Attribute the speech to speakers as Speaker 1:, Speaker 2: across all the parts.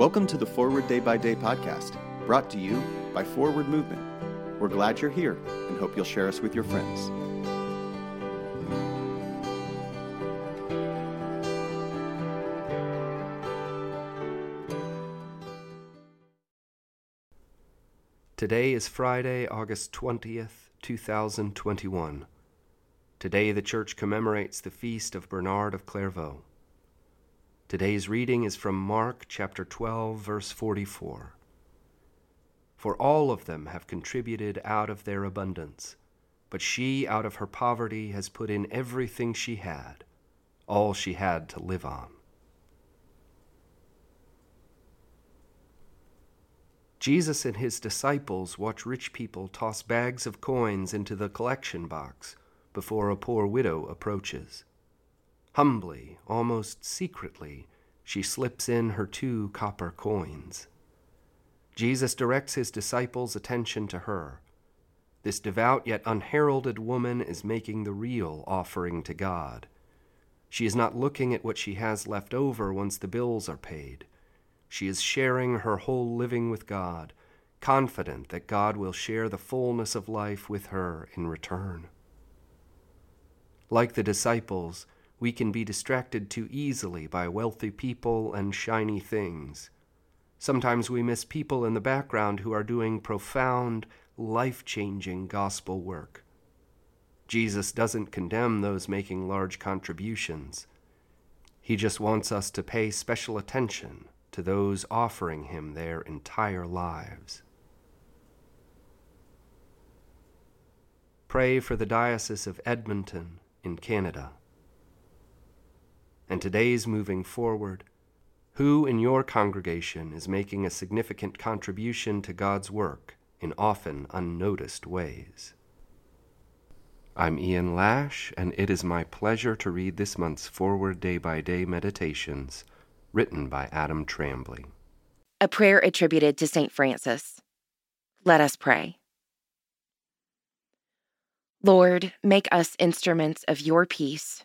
Speaker 1: Welcome to the Forward Day by Day podcast, brought to you by Forward Movement. We're glad you're here and hope you'll share us with your friends.
Speaker 2: Today is Friday, August 20th, 2021. Today the church commemorates the feast of Bernard of Clairvaux. Today's reading is from Mark chapter 12, verse 44. For all of them have contributed out of their abundance, but she out of her poverty has put in everything she had, all she had to live on. Jesus and his disciples watch rich people toss bags of coins into the collection box before a poor widow approaches. Humbly, almost secretly, she slips in her two copper coins. Jesus directs his disciples' attention to her. This devout yet unheralded woman is making the real offering to God. She is not looking at what she has left over once the bills are paid. She is sharing her whole living with God, confident that God will share the fullness of life with her in return. Like the disciples, we can be distracted too easily by wealthy people and shiny things. Sometimes we miss people in the background who are doing profound, life changing gospel work. Jesus doesn't condemn those making large contributions. He just wants us to pay special attention to those offering Him their entire lives. Pray for the Diocese of Edmonton in Canada and today's moving forward, who in your congregation is making a significant contribution to God's work in often unnoticed ways? I'm Ian Lasch, and it is my pleasure to read this month's Forward Day by Day Meditations, written by Adam Trambley.
Speaker 3: A prayer attributed to St. Francis. Let us pray. Lord, make us instruments of your peace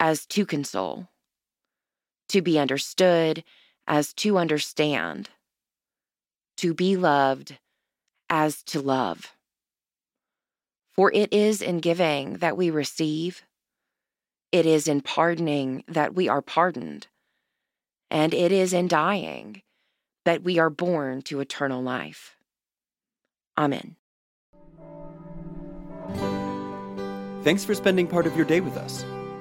Speaker 3: as to console, to be understood as to understand, to be loved as to love. For it is in giving that we receive, it is in pardoning that we are pardoned, and it is in dying that we are born to eternal life. Amen.
Speaker 1: Thanks for spending part of your day with us.